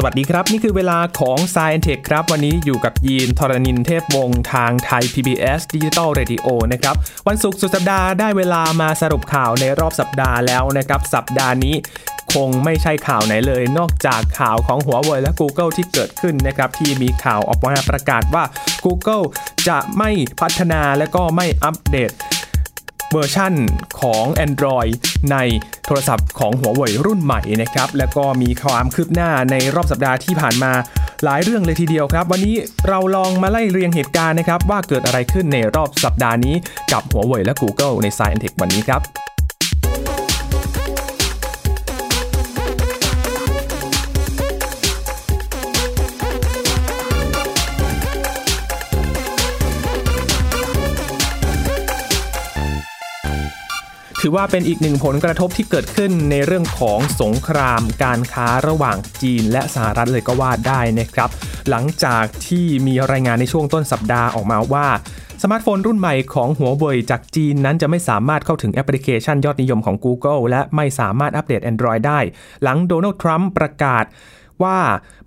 สวัสดีครับ นี่คือเวลาของ s ซ e n t e c h ครับ วันนี้อยู่กับยีนทรณินเทพวงศ์ทางไทย PBS Digital Radio นะครับ วันศุกร์สุดสัปดาห์ได้เวลามาสรุปข่าวในรอบสัปดาห์แล้วนะครับ สัปดาห์นี้คงไม่ใช่ข่าวไหนเลย นอกจากข่าวของหัวเว่ยและ Google ที่เกิดขึ้นนะครับที่มีข่าวออกมาประกาศว่า Google จะไม่พัฒนาและก็ไม่อัปเดต เวอร์ชั่นของ Android ในโทรศัพท์ของหัวเว่ยรุ่นใหม่นะครับ แล้วก็มีความคืบหน้าในรอบสัปดาห์ที่ผ่านมาหลายเรื่องเลยทีเดียวครับ วันนี้เราลองมาไล่เรียงเหตุการณ์นะครับ ว่าเกิดอะไรขึ้นในรอบสัปดาห์นี้กับหัวเว่ยและ Google ใน s ซ i e n Tech วันนี้ครับ ถือว่าเป็นอีกหนึ่งผลกระทบที่เกิดขึ้นในเรื่องของสงครามการค้าระหว่างจีนและสหรัฐเลยก็ว่าได้นะครับ หลังจากที่มีรายงานในช่วงต้นสัปดาห์ออกมาว่าสมาร์ทโฟนรุ่นใหม่ของหัวเว่ยจากจีนนั้นจะไม่สามารถเข้าถึงแอปพลิเคชันยอดนิยมของ Google และไม่สามารถอัปเดต Android ได้ หลังโดนัลด์ทรัมป์ประกาศ ว่า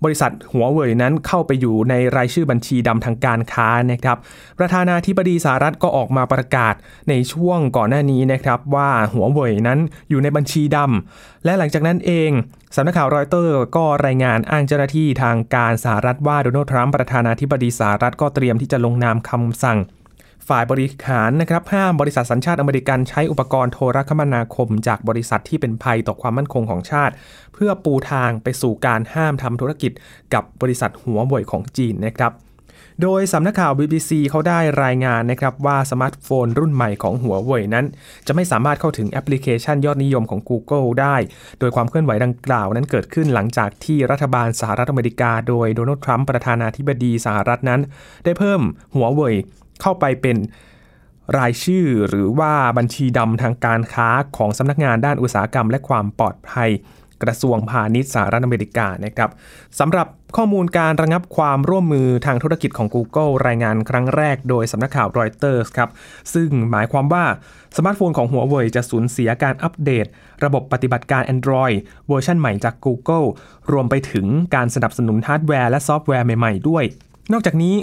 บริษัทหัวเว่ยนั้นเข้าไปอยู่ในรายชื่อบัญชีดำทางการค้านะครับ ประธานาธิบดีสหรัฐก็ออกมาประกาศในช่วงก่อนหน้านี้นะครับ ว่าหัวเว่ยนั้นอยู่ในบัญชีดำและหลังจากนั้นเองสำนักข่าวรอยเตอร์ก็รายงานอ้างเจ้าหน้าที่ทางการสหรัฐว่าโดนัลด์ทรัมป์ประธานาธิบดีสหรัฐก็เตรียมที่จะลงนามคำสั่ง ฝ่ายบริหารนะครับห้ามบริษัทสัญชาติอเมริกันใช้อุปกรณ์โทรคมนาคม จากบริษัทที่เป็นภัยต่อความมั่นคงของชาติ เพื่อปูทางไปสู่การห้ามทำธุรกิจ กับบริษัทหัวเว่ยของจีนนะครับโดยสำนักข่าว BBC เขาได้รายงานนะครับว่าสมาร์ทโฟนรุ่นใหม่ของหัวเว่ยนั้น จะไม่สามารถเข้าถึงแอปพลิเคชันยอดนิยมของ Google ได้ โดยความเคลื่อนไหวดังกล่าวนั้นเกิดขึ้นหลังจากที่รัฐบาลสหรัฐอเมริกา โดยโดนัลด์ทรัมป์ประธานาธิบดีสหรัฐนั้น ได้เพิ่มหัวเว่ย เข้าไปเป็นรายชื่อหรือว่าบัญชีดำทางการค้าของสำนักงานด้านอุตสาหกรรม และความปลอดภัยกระทรวงพาณิชย์สหรัฐอเมริกานะครับสำหรับข้อมูลการระงับความร่วมมือทางธุรกิจของ Google รายงานครั้งแรกโดยสำนักข่าวรอยเตอร์สครับ ซึ่งหมายความว่าสมาร์ทโฟนของหัวเว่ยจะสูญเสียการอัปเดต ระบบปฏิบัติการ Android เวอร์ชันใหม่จาก Google รวมไปถึงการสนับสนุนฮาร์ดแวร์และซอฟต์แวร์ใหม่ ๆ ด้วย นอกจากนี้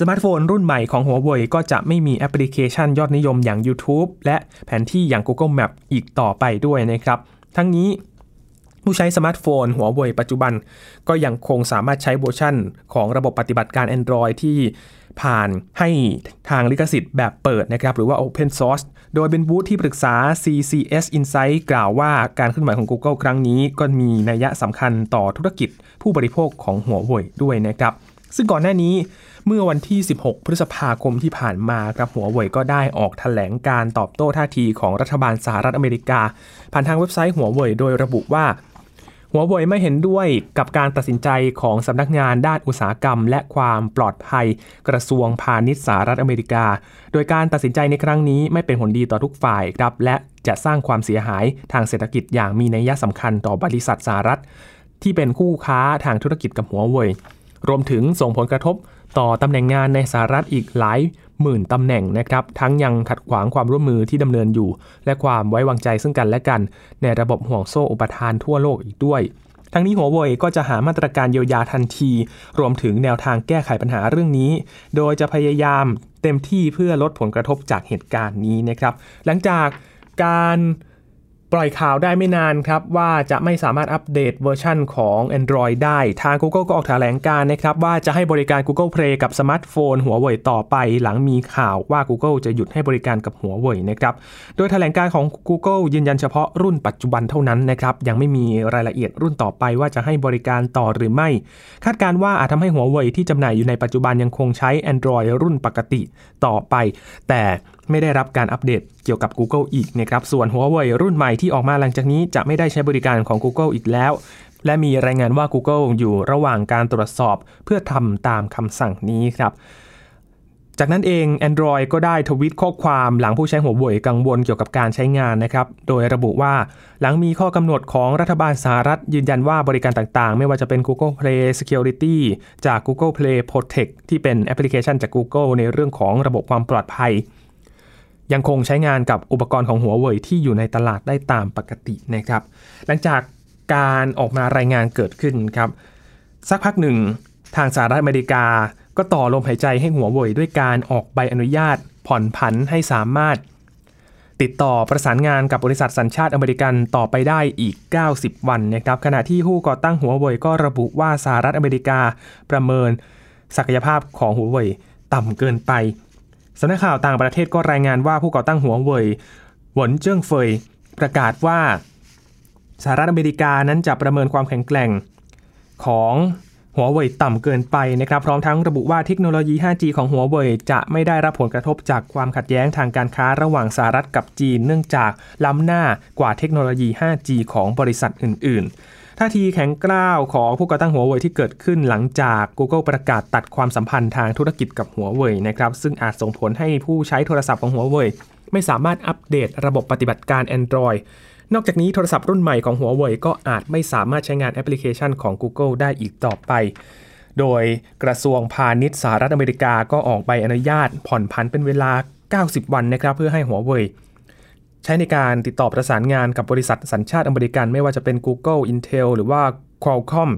สมาร์ทโฟนรุ่นใหม่ของหัวเว่ยก็จะไม่มีแอปพลิเคชันยอดนิยมอย่าง YouTube และแผนที่อย่าง Google Map อีกต่อไปด้วยนะครับ ทั้งนี้ผู้ใช้สมาร์ทโฟนหัวเว่ยปัจจุบัน ก็ยังคงสามารถใช้เวอร์ชันของระบบปฏิบัติการ Android ที่ผ่านใบอนุญาตลิขสิทธิ์แบบเปิดนะครับ หรือว่า Open Source โดยบริษัทที่ปรึกษา CCS Insight กล่าวว่าการเคลื่อนไหวของ Google ครั้งนี้ก็มีนัยสำคัญต่อธุรกิจผู้บริโภคของหัวเว่ยด้วยนะครับ ซึ่งก่อนหน้านี้ เมื่อวันที่ 16 พฤษภาคมที่ผ่านมาครับหัวเว่ยก็ได้ออกแถลงการณ์ตอบโต้ท่าทีของรัฐบาลสหรัฐอเมริกา ผ่านทางเว็บไซต์หัวเว่ยโดยระบุว่าหัวเว่ยไม่เห็นด้วยกับการตัดสินใจของสำนักงานด้านอุตสาหกรรม และความปลอดภัยกระทรวงพาณิชย์สหรัฐอเมริกา โดยการตัดสินใจในครั้งนี้ไม่เป็นผลดีต่อทุกฝ่ายครับ และจะสร้างความเสียหายทางเศรษฐกิจอย่างมีนัยสำคัญต่อบริษัทสหรัฐ ที่เป็นคู่ค้าทางธุรกิจกับหัวเว่ยรวมถึงส่งผลกระทบ ต่อตำแหน่งงานในสหรัฐอีกหลายหมื่นตำแหน่งนะครับ ทั้งยังขัดขวางความร่วมมือที่ดำเนินอยู่ และความไว้วางใจซึ่งกันและกัน ในระบบห่วงโซ่อุปทานทั่วโลกอีกด้วย ทั้งนี้หัวเว่ยก็จะหามาตรการเยียวยาทันที รวมถึงแนวทางแก้ไขปัญหาเรื่องนี้ โดยจะพยายามเต็มที่เพื่อลดผลกระทบจากเหตุการณ์นี้นะครับ หลังจากการ ปล่อยข่าวได้ไม่นานครับว่าจะไม่สามารถอัปเดตเวอร์ชันของ Android ได้ ทาง Google ก็ออกแถลงการณ์นะครับว่าจะให้บริการ Google Play กับสมาร์ทโฟนหัวเว่ยต่อไป หลังมีข่าวว่า Google จะหยุดให้บริการกับหัวเว่ยนะครับ โดยแถลงการของ Google ยืนยันเฉพาะรุ่นปัจจุบันเท่านั้นนะครับ ยังไม่มีรายละเอียดรุ่นต่อไปว่าจะให้บริการต่อหรือไม่ คาดการว่าอาจทำให้หัวเว่ยที่จำหน่ายอยู่ในปัจจุบันยังคงใช้ Android รุ่นปกติต่อไป แต่ ไม่ได้รับการอัปเดตเกี่ยวกับ Google อีกนะครับส่วนหัวเว่ยรุ่นใหม่ที่ออกมาหลังจากนี้จะไม่ได้ใช้บริการของ Google อีกแล้ว และมีรายงานว่า Google อยู่ระหว่างการตรวจสอบเพื่อทำตามคำสั่งนี้ครับจากนั้นเอง Android ก็ได้ทวิตข้อความหลังผู้ใช้หัวเว่ยกังวลเกี่ยวกับการใช้งานนะครับ โดยระบุว่าหลังมีข้อกำหนดของรัฐบาลสหรัฐ ยืนยันว่าบริการต่างๆ ไม่ว่าจะเป็น Google Play Security จาก Google Play Protect ที่เป็นแอปพลิเคชันจาก Google ในเรื่องของระบบความปลอดภัย ยังคงใช้งานกับอุปกรณ์ของหัวเว่ยที่อยู่ในตลาดได้ตามปกตินะครับ หลังจากการออกมารายงานเกิดขึ้นครับ สักพักหนึ่งทางสหรัฐอเมริกา ก็ต่อลมหายใจให้หัวเว่ยด้วยการออกใบอนุญาต ผ่อนผันให้สามารถ ติดต่อประสานงานกับบริษัทสัญชาติอเมริกันต่อไปได้อีก 90 วันนะครับ ขณะที่ผู้ก่อตั้งหัวเว่ยก็ระบุว่าสหรัฐอเมริกาประเมินศักยภาพของหัวเว่ยต่ำเกินไป สำนักข่าวต่างประเทศก็รายงานว่าผู้ก่อตั้งหัวเว่ยหวนเจิ้งเฟยประกาศว่าสหรัฐอเมริกานั้นจะประเมินความแข็งแกร่งของหัวเว่ยต่ำเกินไปนะครับพร้อมทั้งระบุว่าเทคโนโลยี 5G ของหัวเว่ยจะไม่ได้รับผลกระทบจากความขัดแย้งทางการค้าระหว่างสหรัฐกับจีน เนื่องจากล้ำหน้ากว่าเทคโนโลยี 5G ของบริษัทอื่น ๆ ท่าทีแข็งกร้าวของผู้ก่อตั้งหัวเว่ยที่เกิดขึ้นหลังจาก Google ประกาศตัดความสัมพันธ์ทางธุรกิจกับหัวเว่ยนะครับซึ่งอาจส่งผลให้ผู้ใช้โทรศัพท์ของหัวเว่ยไม่สามารถอัปเดตระบบปฏิบัติการ Android นอกจากนี้โทรศัพท์รุ่นใหม่ของหัวเว่ยก็อาจไม่สามารถใช้งานแอปพลิเคชันของ Google ได้อีกต่อไป โดยกระทรวงพาณิชย์สหรัฐอเมริกาก็ออกใบอนุญาตผ่อนผันเป็นเวลา 90 วันนะครับเพื่อให้หัวเว่ย ใช้ในการติดต่อประสานงานกับบริษัทสัญชาติอเมริกัน ไม่ว่าจะเป็น Google Intel หรือว่า Qualcomm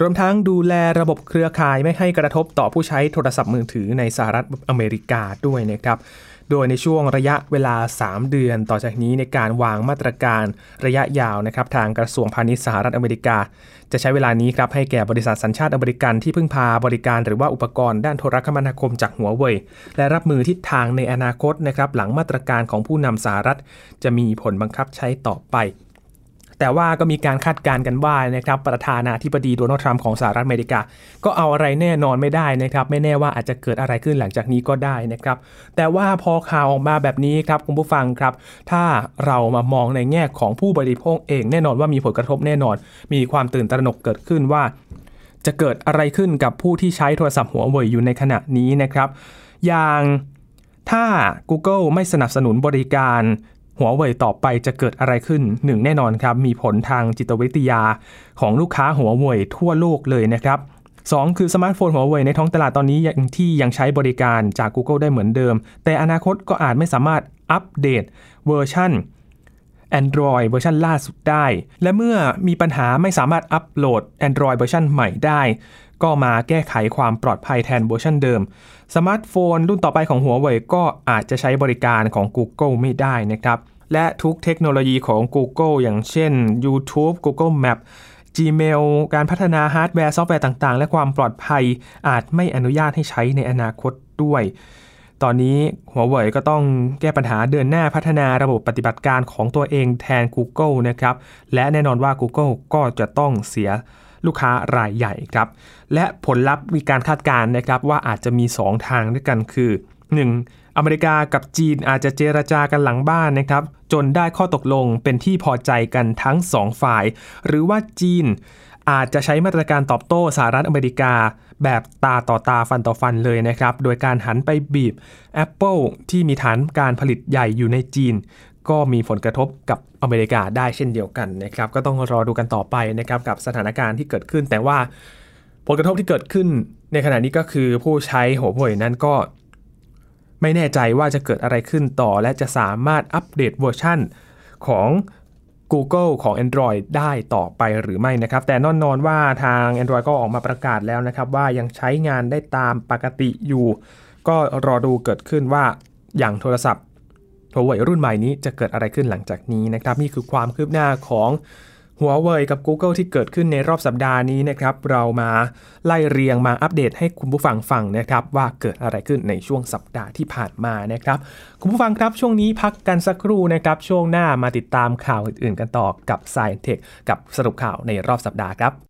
รวมทั้งดูแลระบบเครือข่ายไม่ให้กระทบต่อผู้ใช้โทรศัพท์มือถือในสหรัฐอเมริกาด้วยนะครับ โดยในช่วงระยะเวลา 3 เดือน ต่อจากนี้ในการวางมาตรการระยะยาวนะครับทางกระทรวงพาณิชย์สหรัฐอเมริกา จะใช้เวลานี้ครับให้แก่บริษัทสัญชาติอเมริกันที่พึ่งพาบริการหรือว่าอุปกรณ์ด้านโทรคมนาคมจากหัวเว่ยและรับมือทิศทางในอนาคตนะครับหลังมาตรการของผู้นำสหรัฐ จะมีผลบังคับใช้ต่อไป แต่ว่าก็มีการคาดการณ์กันว่านะครับประธานาธิบดีโดนัลด์ทรัมป์ของสหรัฐอเมริกา ก็เอาอะไรแน่นอนไม่ได้นะครับ ไม่แน่ว่าอาจจะเกิดอะไรขึ้นหลังจากนี้ก็ได้นะครับ แต่ว่าพอข่าวออกมาแบบนี้ครับคุณผู้ฟังครับ ถ้าเรามามองในแง่ของผู้บริโภคเองแน่นอนว่ามีผลกระทบแน่นอน มีความตื่นตระหนกเกิดขึ้นว่า จะเกิดอะไรขึ้นกับผู้ที่ใช้โทรศัพท์หัวเว่ยอยู่ในขณะนี้นะครับ อย่างถ้า Google ไม่สนับสนุนบริการ หัวเว่ยต่อไปจะเกิดอะไรขึ้นหนึ่งแน่นอนครับ มีผลทางจิตวิทยาของลูกค้าหัวเว่ยทั่วโลกเลยนะครับ 2 คือสมาร์ทโฟนหัวเว่ยในท้องตลาดตอนนี้ยังที่ยังใช้บริการจาก Google ได้เหมือนเดิม แต่อนาคตก็อาจไม่สามารถอัปเดตเวอร์ชัน Android เวอร์ชันล่าสุดได้ และเมื่อมีปัญหาไม่สามารถอัปโหลด Android เวอร์ชันใหม่ได้ ก็มาแก้ไขความปลอดภัยแทนเวอร์ชันเดิม สมาร์ทโฟนรุ่นต่อไปของหัวเว่ยก็อาจจะใช้บริการของ Google ไม่ได้นะครับ และทุกเทคโนโลยีของ Google อย่างเช่น YouTube Google Map Gmail การพัฒนาฮาร์ดแวร์ซอฟต์แวร์ต่างๆ และความปลอดภัยอาจไม่อนุญาตให้ใช้ในอนาคตด้วย ตอนนี้หัวเว่ยก็ต้องแก้ปัญหาเดินหน้าพัฒนาระบบปฏิบัติการของตัวเองแทน Google นะครับ และแน่นอนว่า Google ก็จะต้องเสีย ลูกค้ารายใหญ่ครับ และผลลัพธ์มีการคาดการณ์นะครับว่าอาจจะมี 2 ทางด้วยกันคือ 1. อเมริกากับจีนอาจจะเจรจากันหลังบ้านนะครับ จนได้ข้อตกลงเป็นที่พอใจกันทั้งสองฝ่าย หรือว่าจีนอาจจะใช้มาตรการตอบโต้สหรัฐอเมริกา แบบตาต่อตาฟันต่อฟันเลยนะครับ โดยการหันไปบีบ Apple ที่มีฐานการผลิตใหญ่อยู่ในจีน ก็มีผลกระทบกับ อเมริกาได้เช่นเดียวกันนะครับ ก็ต้องรอดูกันต่อไปนะครับกับสถานการณ์ที่เกิดขึ้น แต่ว่าผลกระทบที่เกิดขึ้น ในขณะนี้ก็คือผู้ใช้หัวเว่ยนั้นก็ไม่แน่ใจว่าจะเกิดอะไรขึ้นต่อ และจะสามารถอัปเดตเวอร์ชันของ Google ของ Android ได้ต่อไปหรือไม่นะครับ แต่นอนนอนว่าทาง Android ก็ออกมาประกาศแล้วนะครับ ว่ายังใช้งานได้ตามปกติอยู่ ก็รอดูเกิดขึ้นว่าอย่างโทรศัพท์ โทรเว่ยรุ่นใหม่นี้จะเกิดอะไรขึ้นหลังจากนี้นะครับนี่คือความคืบหน้าของหัวเว่ยกับ Google ที่เกิดขึ้นในรอบสัปดาห์นี้นะครับเรามาไล่เรียงมาอัปเดตให้คุณผู้ฟังฟังนะครับว่าเกิดอะไรขึ้นในช่วงสัปดาห์ที่ผ่านมานะครับคุณผู้ฟังครับช่วงนี้พักกันสักครู่นะครับช่วงหน้ามาติดตามข่าวอื่นๆ กันต่อกับ s ายเทคกับสรุปข่าวในรอบสัปดาห์ครับ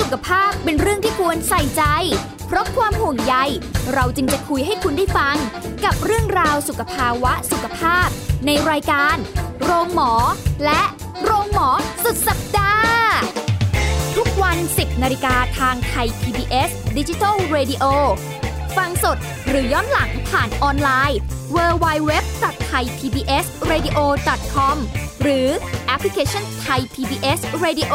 สุขภาพเป็นเรื่องที่ควรใส่ใจ เพราะความห่วงใย เราจึงจะคุยให้คุณได้ฟัง กับเรื่องราวสุขภาวะสุขภาพ ในรายการ โรงหมอ และโรงหมอสุดสัปดาห์ ทุกวัน 10นาฬิกาทางไทย PBS Digital Radio ฟังสดหรือย้อนหลังผ่านออนไลน์ www.thaipbsradio.com หรือแอปพลิเคชัน Thai PBS Radio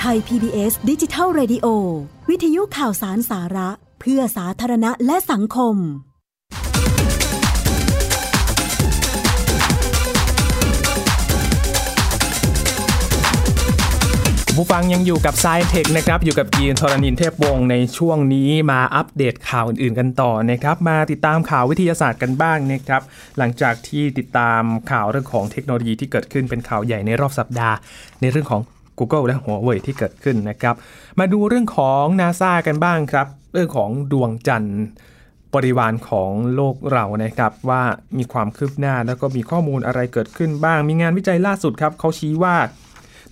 ไทย PBS ดิจิทัล Radio วิทยุข่าวสารสาระ เพื่อสาธารณะและสังคม ผู้ฟังยังอยู่กับ s ซ i เทคนะครับ อยู่กับกีนทรณินเทพวงศ์ในช่วงนี้มาอัปเดตข่าวอื่นๆกันต่อนะครับ มาติดตามข่าววิทยาศาสตร์กันบ้างนะครับ หลังจากที่ติดตามข่าวเรื่องของเทคโนโลยีที่เกิดขึ้นเป็นข่าวใหญ่ในรอบสัปดาห์ ในเรื่องของ Google และหัวเว่ยที่เกิดขึ้นนะครับ มาดูเรื่องของ NASA กันบ้างครับ เรื่องของดวงจันทร์บริวารของโลกเรานะครับ ว่ามีความคืบหน้าแล้วก็มีข้อมูลอะไรเกิดขึ้นบ้าง มีงานวิจัยล่าสุดครับเขาชี้ว่า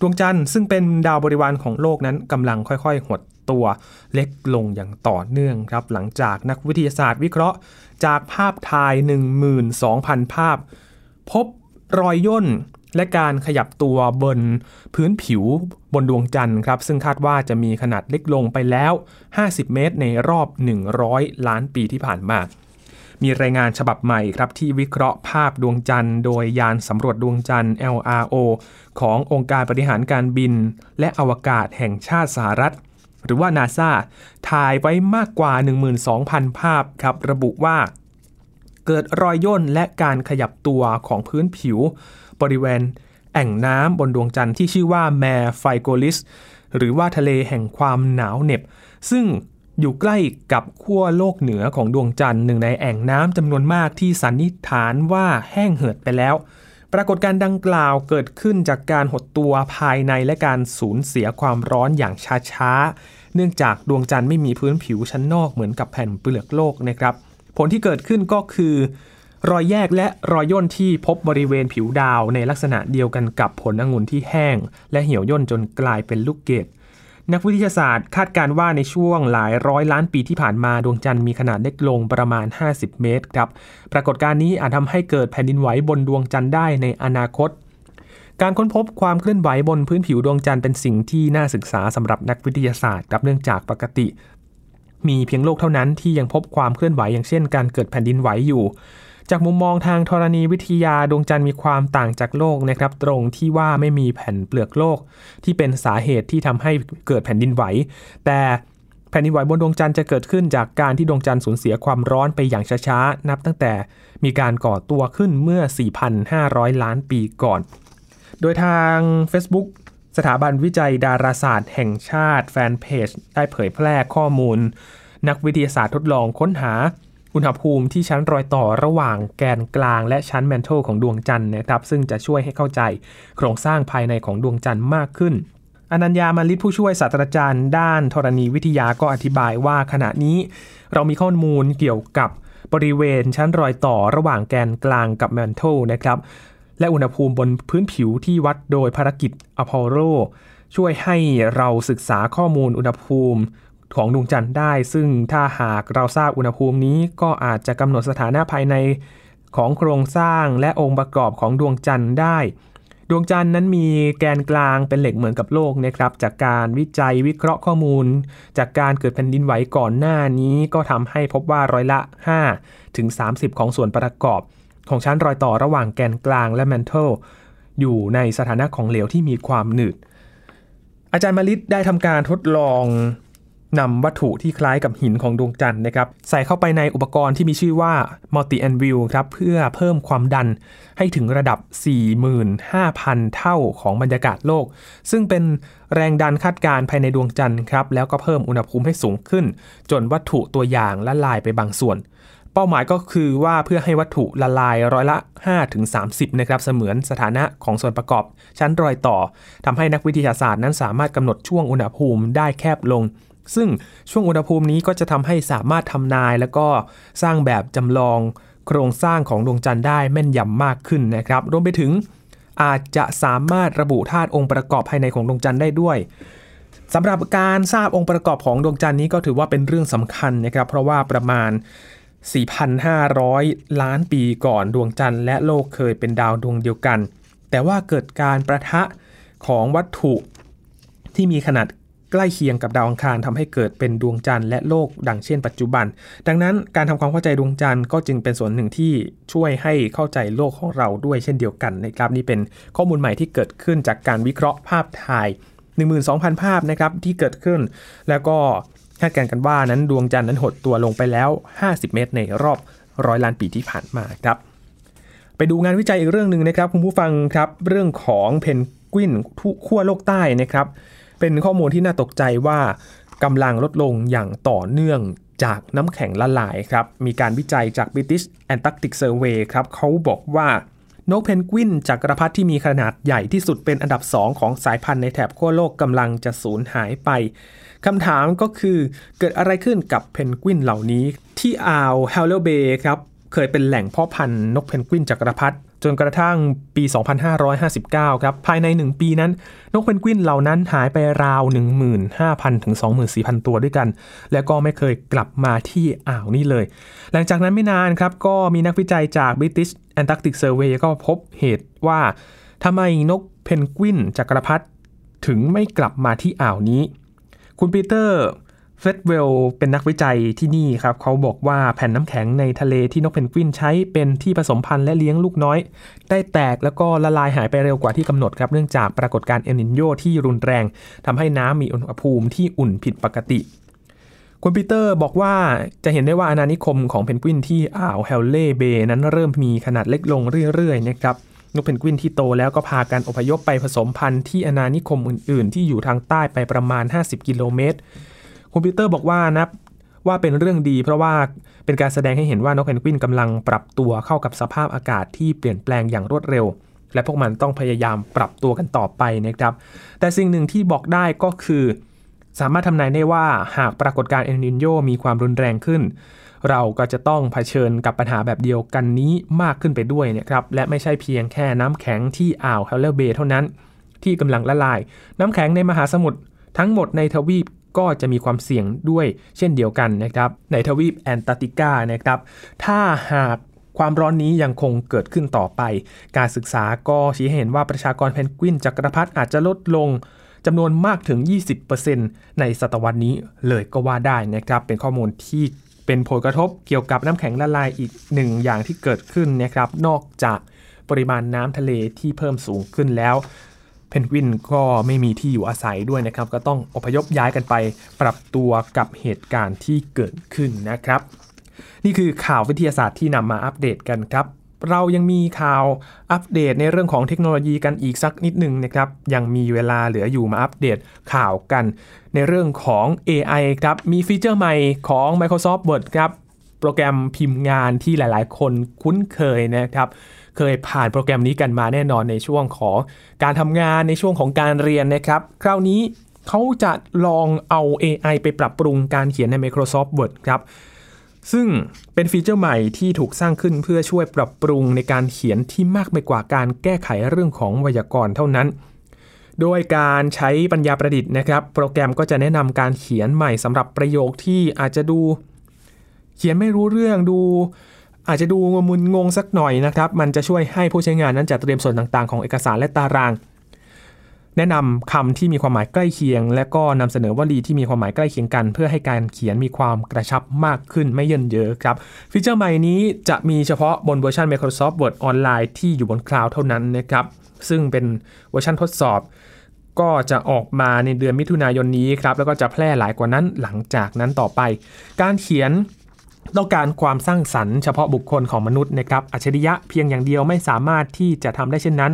ดวงจันทร์ซึ่งเป็นดาวบริวารของโลกนั้นกำลังค่อยๆ หดตัวเล็กลงอย่างต่อเนื่องครับ หลังจากนักวิทยาศาสตร์วิเคราะห์ จากภาพถ่าย 12,000 ภาพ พบรอยย่น และการขยับตัวบนพื้นผิวบนดวงจันทร์ครับ ซึ่งคาดว่าจะมีขนาดเล็กลงไปแล้ว 50 เมตรในรอบ 100 ล้านปีที่ผ่านมามีรายงานฉบับใหม่ครับที่วิเคราะห์ภาพดวงจันทร์โดยยานสำรวจดวงจันทร์ LRO ขององค์การบริหารการบิน และอวกาศแห่งชาติสหรัฐ หรือว่านาซาถ่ายไว้มากกว่า 12,000 ภาพครับ ระบุว่า เกิดรอยย่นและการขยับตัวของพื้นผิว บริเวณแอ่งน้ำบนดวงจันทร์ที่ชื่อว่า Mare Frigoris หรือว่าทะเลแห่งความหนาวเหน็บ ซึ่งอยู่ใกล้กับขั้วโลกเหนือของดวงจันทร์หนึ่งในแอ่งน้ำจำนวนมากที่สันนิษฐานว่าแห้งเหือดไปแล้ว ปรากฏการณ์ดังกล่าวเกิดขึ้นจากการหดตัวภายในและการสูญเสียความร้อนอย่างช้าๆ เนื่องจากดวงจันทร์ไม่มีพื้นผิวชั้นนอกเหมือนกับแผ่นเปลือกโลกนะครับ ผลที่เกิดขึ้นก็คือ รอยแยกและรอยย่นที่พบบริเวณผิวดาวในลักษณะเดียวกันกับผลองุ่นที่แห้ง และเหี่ยวย่นจนกลายเป็นลูกเกดนักวิทยาศาสตร์คาดการณ์ว่าในช่วงหลายร้อยล้านปีที่ผ่านมาดวงจันทร์มีขนาดเล็กลงประมาณ 50 เมตรครับปรากฏการณ์นี้อาจทำให้เกิดแผ่นดินไหวบนดวงจันทร์ได้ในอนาคต การค้นพบความเคลื่อนไหวบนพื้นผิวดวงจันทร์เป็นสิ่งที่น่าศึกษาสำหรับนักวิทยาศาสตร์ครับเนื่องจากปกติ มีเพียงโลกเท่านั้นที่ยังพบความเคลื่อนไหวอย่างเช่นการเกิดแผ่นดินไหวอยู่ จากมุมมองทางธรณีวิทยาดวงจันทร์มีความต่างจากโลกนะครับ ตรงที่ว่าไม่มีแผ่นเปลือกโลก ที่เป็นสาเหตุที่ทำให้เกิดแผ่นดินไหว แต่แผ่นดินไหวบนดวงจันทร์จะเกิดขึ้นจากการที่ดวงจันทร์สูญเสียความร้อนไปอย่างช้าๆนับตั้งแต่มีการก่อตัวขึ้นเมื่อ 4,500 ล้านปีก่อน โดยทาง Facebook สถาบันวิจัยดาราศาสตร์แห่งชาติแฟนเพจ ได้เผยแพร่ข้อมูล นักวิทยาศาสตร์ทดลองค้นหาอุณหภูมิที่ชั้นรอยต่อระหว่างแกนกลางและชั้นแมนโทของดวงจันทร์นะครับ ซึ่งจะช่วยให้เข้าใจโครงสร้างภายในของดวงจันทร์มากขึ้น อนัญญามาลิตผู้ช่วยศาสตราจารย์ ด้านธรณีวิทยาก็อธิบายว่าขณะนี้ เรามีข้อมูลเกี่ยวกับบริเวณชั้นรอยต่อระหว่างแกนกลางกับแมนโทนะครับ และอุณหภูมิบนพื้นผิวที่วัดโดยภารกิจอพอลโลช่วยให้เราศึกษาข้อมูลอุณหภูมิของดวงจันทร์ได้ ซึ่งถ้าหากเราทราบอุณหภูมินี้ก็อาจจะกำหนดสถานะภายในของโครงสร้างและองค์ประกอบของดวงจันทร์ได้ ดวงจันทร์นั้นมีแกนกลางเป็นเหล็กเหมือนกับโลกนะครับ จากการวิจัยวิเคราะห์ข้อมูล จากการเกิดแผ่นดินไหวก่อนหน้านี้ก็ทำให้พบว่าร้อยละ 5 ถึง 30 ของส่วนประกอบ ของชั้นรอยต่อระหว่างแกนกลางและแมนเทลอยู่ในสถานะของเหลวที่มีความหนืด อาจารย์มาริดได้ทำการทดลองนำวัตถุที่คล้ายกับหินของดวงจันทร์นะครับใส่เข้าไปในอุปกรณ์ที่มีชื่อว่า Multi Anvil ครับเพื่อเพิ่มความดันให้ถึงระดับ 45,000 เท่าของบรรยากาศโลก ซึ่งเป็นแรงดันคาดการภายในดวงจันทร์ครับแล้วก็เพิ่มอุณหภูมิให้สูงขึ้น จนวัตถุตัวอย่างละลายไปบางส่วน เป้าหมายก็คือว่าเพื่อให้วัตถุละลายร้อยละ 5-30 นะครับเสมือนสถานะของส่วนประกอบ ชั้นรอยต่อทำให้นักวิทยาศาสตร์นั้นสามารถกำหนดช่วงอุณหภูมิได้แคบลง ซึ่งช่วงอุณหภูมินี้ก็จะทำให้สามารถทำนาย แล้วก็สร้างแบบจำลองโครงสร้างของดวงจันทร์ได้แม่นยำมากขึ้นนะครับ รวมไปถึงอาจจะสามารถระบุธาตุองค์ประกอบภายในของดวงจันทร์ได้ด้วยสำหรับการทราบองค์ประกอบของดวงจันทร์นี้ก็ถือว่าเป็นเรื่องสำคัญนะครับ เพราะว่าประมาณ 4,500 ล้านปีก่อนดวงจันทร์และโลกเคยเป็นดาวดวงเดียวกัน แต่ว่าเกิดการประทะของวัตถุที่มีขนาดใกล้เคียงกับดาวอังคารทำให้เกิดเป็นดวงจันทร์และโลกดังเช่นปัจจุบัน ดังนั้นการทำความเข้าใจดวงจันทร์ก็จึงเป็นส่วนหนึ่งที่ช่วยให้เข้าใจโลกของเราด้วยเช่นเดียวกันนะครับนี่เป็นข้อมูลใหม่ที่เกิดขึ้นจากการวิเคราะห์ภาพถ่าย 12,000 ภาพนะครับที่เกิดขึ้น แล้วก็ คาดการณ์กันว่านั้นดวงจันทร์นั้นหดตัวลงไปแล้ว 50 เมตร ในรอบร้อยล้านปีที่ผ่านมาครับไปดูงานวิจัยอีกเรื่องหนึ่งนะครับคุณผู้ฟังครับเรื่องของเพนกวินขั้วโลกใต้นะครับเป็นข้อมูลที่น่าตกใจว่ากำลังลดลงอย่างต่อเนื่องจากน้ำแข็งละลายครับมีการวิจัยจาก British Antarctic Survey ครับเขาบอกว่า นกเพนกวินจักรพรรดิที่มีขนาดใหญ่ที่สุดเป็นอันดับ 2 ของสายพันธุ์ในแถบขั้วโลกกำลังจะสูญหายไปคำถามก็คือเกิดอะไรขึ้นกับเพนกวินเหล่านี้ ที่อ่าวเฮลเลเบย์ครับเคยเป็นแหล่งเพาะพันธุ์นกเพนกวินจักรพรรดิจนกระทั่งปี 2559 ครับ ภายใน 1 ปีนั้น นกเพนกวินเหล่านั้นหายไปราว 15,000 ถึง 24,000 ตัวด้วยกัน และก็ไม่เคยกลับมาที่อ่าวนี้เลย หลังจากนั้นไม่นานครับ ก็มีนักวิจัยจาก British Antarctic Survey ก็พบเหตุว่าทำไมนกเพนกวินจักรพรรดิถึงไม่กลับมาที่อ่าวนี้ คุณปีเตอร์เฟดเวลเป็นนักวิจัยที่นี่ครับ เขาบอกว่าแผ่นน้ำแข็งในทะเลที่นกเพนกวินใช้เป็นที่ผสมพันธุ์และเลี้ยงลูกน้อย ได้แตกแล้วก็ละลายหายไปเร็วกว่าที่กำหนดครับ เนื่องจากปรากฏการณ์เอลนินโยที่รุนแรงทำให้น้ำมีอุณหภูมิที่อุ่นผิดปกติ คุณปีเตอร์บอกว่าจะเห็นได้ว่าอาณานิคมของเพนกวินที่อ่าวเฮลเล่เบย์นั้นเริ่มมีขนาดเล็กลงเรื่อยๆนะครับนกเพนกวินที่โตแล้วก็พากันอพยพไปผสมพันธุ์ที่อาณานิคมอื่น ๆ ที่อยู่ทางใต้ไปประมาณ 50 กิโลเมตรคุณปีเตอร์บอกว่านะว่าเป็นเรื่องดีเพราะว่าเป็นการแสดงให้เห็นว่านกเพนกวินกำลังปรับตัวเข้ากับสภาพอากาศที่เปลี่ยนแปลงอย่างรวดเร็ว และพวกมันต้องพยายามปรับตัวกันต่อไปนะครับ แต่สิ่งหนึ่งที่บอกได้ก็คือ สามารถทำนายได้ว่าหากปรากฏการณ์เอลนินโยมีความรุนแรงขึ้น เราก็จะต้องเผชิญกับปัญหาแบบเดียวกันนี้มากขึ้นไปด้วยนะครับและไม่ใช่เพียงแค่น้ำแข็งที่อ่าวเฮลเลเบย์เท่านั้น ที่กำลังละลาย น้ำแข็งในมหาสมุทรทั้งหมดในทวีปก็จะมีความเสี่ยงด้วยเช่นเดียวกันนะครับ ในทวีปแอนตาร์กติกานะครับ ถ้าหากความร้อนนี้ยังคงเกิดขึ้นต่อไป การศึกษาก็ชี้เห็นว่าประชากรเพนกวินจักรพรรดิอาจจะลดลง จำนวนมากถึง 20%ในศตวรรษนี้เลยก็ว่าได้นะครับ เป็นข้อมูลที่เป็นผลกระทบเกี่ยวกับน้ำแข็งละลายอีกหนึ่งอย่างที่เกิดขึ้นนะครับ นอกจากปริมาณน้ำทะเลที่เพิ่มสูงขึ้นแล้วเพนกวินก็ไม่มีที่อยู่อาศัยด้วยนะครับ ก็ต้องอพยพย้ายกันไปปรับตัวกับเหตุการณ์ที่เกิดขึ้นนะครับ นี่คือข่าววิทยาศาสตร์ที่นำมาอัปเดตกันครับ เรายังมีข่าวอัปเดตในเรื่องของเทคโนโลยีกันอีกสักนิดหนึ่งนะครับ ยังมีเวลาเหลืออยู่มาอัปเดตข่าวกัน ในเรื่องของ AI ครับ มีฟีเจอร์ใหม่ของ Microsoft Word ครับ โปรแกรมพิมพ์งานที่หลายๆ คนคุ้นเคยนะครับเคยผ่านโปรแกรมนี้กันมาแน่นอนในช่วงของการทำงานในช่วงของการเรียนนะครับ คราวนี้เขาจะลองเอา AI ไปปรับปรุงการเขียนใน Microsoft Word ครับ ซึ่งเป็นฟีเจอร์ใหม่ที่ถูกสร้างขึ้นเพื่อช่วยปรับปรุงในการเขียนที่มากไปกว่าการแก้ไขเรื่องของไวยากรณ์เท่านั้น โดยการใช้ปัญญาประดิษฐ์นะครับ โปรแกรมก็จะแนะนำการเขียนใหม่สำหรับประโยคที่อาจจะดู เขียนไม่รู้เรื่องดู อาจจะดูงมึนงงสักหน่อยนะครับ มันจะช่วยให้ผู้ใช้งานนั้นจัดเตรียมส่วนต่างๆ ของเอกสารและตาราง แนะนำคำที่มีความหมายใกล้เคียง และก็นำเสนอวลีที่มีความหมายใกล้เคียงกัน เพื่อให้การเขียนมีความกระชับมากขึ้นไม่เยิ่นเย้อครับฟีเจอร์ใหม่นี้จะมีเฉพาะบนเวอร์ชัน Microsoft Word ออนไลน์ที่อยู่บนคลาวด์เท่านั้นนะครับซึ่งเป็นเวอร์ชันทดสอบ ก็จะออกมาในเดือนมิถุนายนนี้ครับแล้วก็จะแพร่หลายกว่านั้นหลังจากนั้นต่อไป การเขียน ต้องการความสร้างสรรค์เฉพาะบุคคลของมนุษย์นะครับอัจฉริยะเพียงอย่างเดียวไม่สามารถที่จะทำได้เช่นนั้น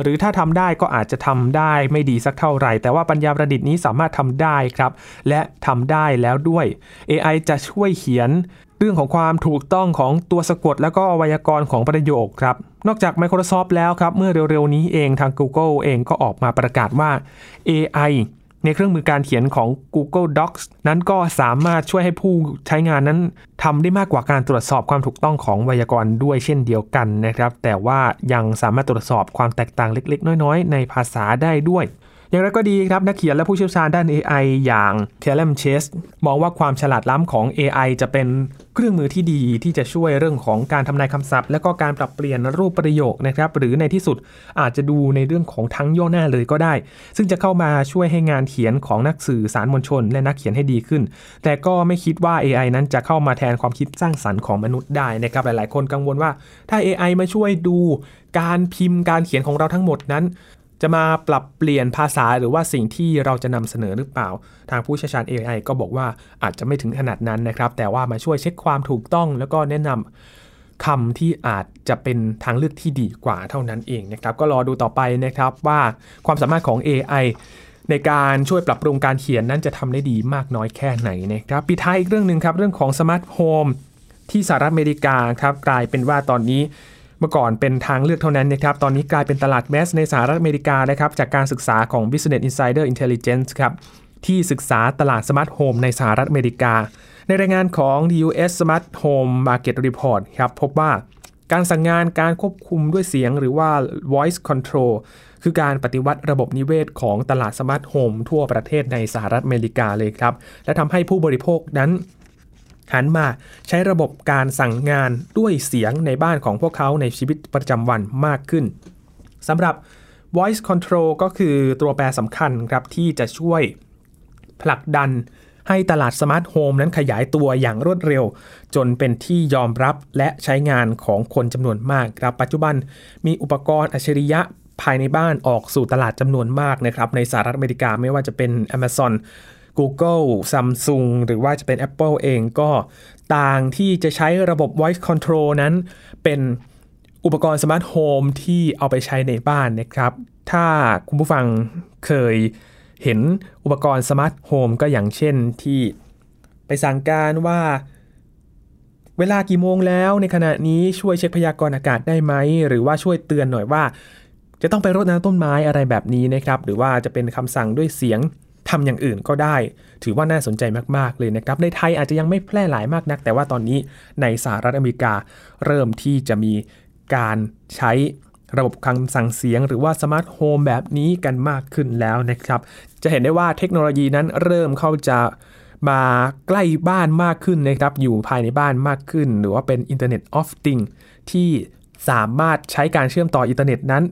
หรือถ้าทำได้ก็อาจจะทำได้ไม่ดีสักเท่าไหร่ แต่ว่าปัญญาประดิษฐ์นี้สามารถทำได้ครับ และทำได้แล้วด้วย AI จะช่วยเขียนเรื่องของความถูกต้องของตัวสะกด แล้วก็ไวยากรณ์ของประโยคครับ นอกจาก Microsoft แล้วครับ เมื่อเร็วๆนี้เองทาง Google เองก็ออกมาประกาศว่า AI ในเครื่องมือการเขียนของ Google Docs นั้นก็สามารถช่วยให้ผู้ใช้งานนั้นทำได้มากกว่าการตรวจสอบความถูกต้องของไวยากรณ์ด้วยเช่นเดียวกันนะครับ แต่ว่ายังสามารถตรวจสอบความแตกต่างเล็ก ๆ น้อย ๆ ในภาษาได้ด้วย อย่างไรก็ดีครับนักเขียนและผู้เชี่ยวชาญด้าน AI อย่าง t e l e m c h e s มองว่าความฉลาดล้ำของ AI จะเป็นเครื่องมือที่ดีที่จะช่วยเรื่องของการทำนายคำศัพท์ และก็การปรับเปลี่ยนรูปประโยคนะครับ หรือในที่สุดอาจจะดูในเรื่องของทั้งย่อหน้าเลยก็ได้ ซึ่งจะเข้ามาช่วยให้งานเขียนของนักสื่อสารมวลชน และนักเขียนให้ดีขึ้น แต่ก็ไม่คิดว่า AI นั้นจะเข้ามาแทนความคิดสร้างสรรค์ของมนุษย์ได้นะครับหลาย ๆ คนกังวลว่าถ้า AI มาช่วยดูการพิมพ์การเขียนของเราทั้งหมดนั้น จะมาปรับเปลี่ยนภาษาหรือว่าสิ่งที่เราจะนำเสนอหรือเปล่า ทางผู้เชี่ยวชาญ AI ก็บอกว่าอาจจะไม่ถึงขนาดนั้นนะครับ แต่ว่ามาช่วยเช็คความถูกต้อง แล้วก็แนะนำคำที่อาจจะเป็นทางเลือกที่ดีกว่าเท่านั้นเองนะครับ ก็รอดูต่อไปนะครับว่าความสามารถของ AI ในการช่วยปรับปรุงการเขียนนั้นจะทำได้ดีมากน้อยแค่ไหนนะครับปิดท้ายอีกเรื่องหนึ่งครับเรื่องของสมาร์ทโฮมที่สหรัฐอเมริกาครับกลายเป็นว่าตอนนี้ เมื่อก่อนเป็นทางเลือกเท่านั้นนะครับตอนนี้กลายเป็นตลาด mass ในสหรัฐอเมริกานะครับจากการศึกษาของ Business Insider Intelligence ครับที่ศึกษาตลาดสมาร์ทโฮมในสหรัฐอเมริกา ในรายงานของ US Smart Home Market Report ครับพบว่าการสั่งงานการควบคุมด้วยเสียงหรือว่า voice control คือการปฏิวัติระบบนิเวศของตลาดสมาร์ทโฮมทั่วประเทศในสหรัฐอเมริกาเลยครับ และทำให้ผู้บริโภคนั้น หันมาใช้ระบบการสั่งงานด้วยเสียงในบ้านของพวกเขาในชีวิตประจำวันมากขึ้นสำหรับ voice control ก็คือตัวแปรสำคัญครับที่จะช่วยผลักดันให้ตลาดสมาร์ทโฮมนั้นขยายตัวอย่างรวดเร็ว จนเป็นที่ยอมรับและใช้งานของคนจำนวนมากครับ ปัจจุบันมีอุปกรณ์อัจฉริยะภายในบ้านออกสู่ตลาดจำนวนมากนะครับในสหรัฐอเมริกาไม่ว่าจะเป็น Amazon Google Samsung หรือว่าจะเป็น Apple เองก็ต่างที่จะใช้ระบบ Voice Control นั้นเป็นอุปกรณ์สมาร์ทโฮมที่เอาไปใช้ในบ้านนะครับ ถ้าคุณผู้ฟังเคยเห็นอุปกรณ์สมาร์ทโฮมก็อย่างเช่นที่ไปสั่งการว่าเวลากี่โมงแล้วในขณะนี้ช่วยเช็คพยากรณ์อากาศได้ไหม หรือว่าช่วยเตือนหน่อยว่า จะต้องไปรดน้ำต้นไม้อะไรแบบนี้นะครับ หรือว่าจะเป็นคำสั่งด้วยเสียง ทำอย่างอื่นก็ได้ ถือว่าน่าสนใจมากๆเลยนะครับ ในไทยอาจจะยังไม่แพร่หลายมากนัก แต่ว่าตอนนี้ในสหรัฐอเมริกาเริ่มที่จะมีการใช้ระบบคำสั่งเสียงหรือว่าสมาร์ทโฮมแบบนี้กันมากขึ้นแล้วนะครับ จะเห็นได้ว่าเทคโนโลยีนั้นเริ่มเข้าจะมาใกล้บ้านมากขึ้นนะครับ อยู่ภายในบ้านมากขึ้น หรือว่าเป็น Internet of Things ที่สามารถใช้การเชื่อมต่ออินเทอร์เน็ตนั้น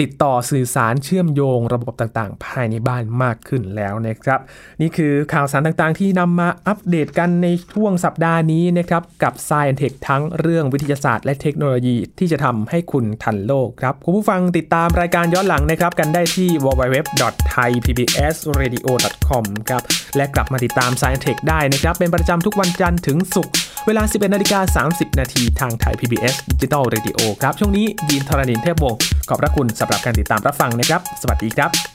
ติดต่อสื่อสารเชื่อมโยงระบบต่างๆ ภายในบ้านมากขึ้นแล้วนะครับ นี่คือข่าวสารต่างๆ ที่นำมาอัปเดตกันในช่วงสัปดาห์นี้นะครับ กับ Science Tech ทั้งเรื่องวิทยาศาสตร์และเทคโนโลยีที่จะทำให้คุณทันโลกครับ คุณผู้ฟังติดตามรายการย้อนหลังนะครับ กันได้ที่ www.thaipbsradio.com ครับและกลับมาติดตาม Science Tech ได้นะครับ เป็นประจำทุกวันจันทร์ถึงศุกร์เวลา 11นาฬิกา30 นาทีทางไทย PBS Digital Radio ครับ ช่วงนี้ยีนทรณินเทพวงศ์ ขอบพระคุณสำหรับการติดตามรับฟังนะครับ สวัสดีครับ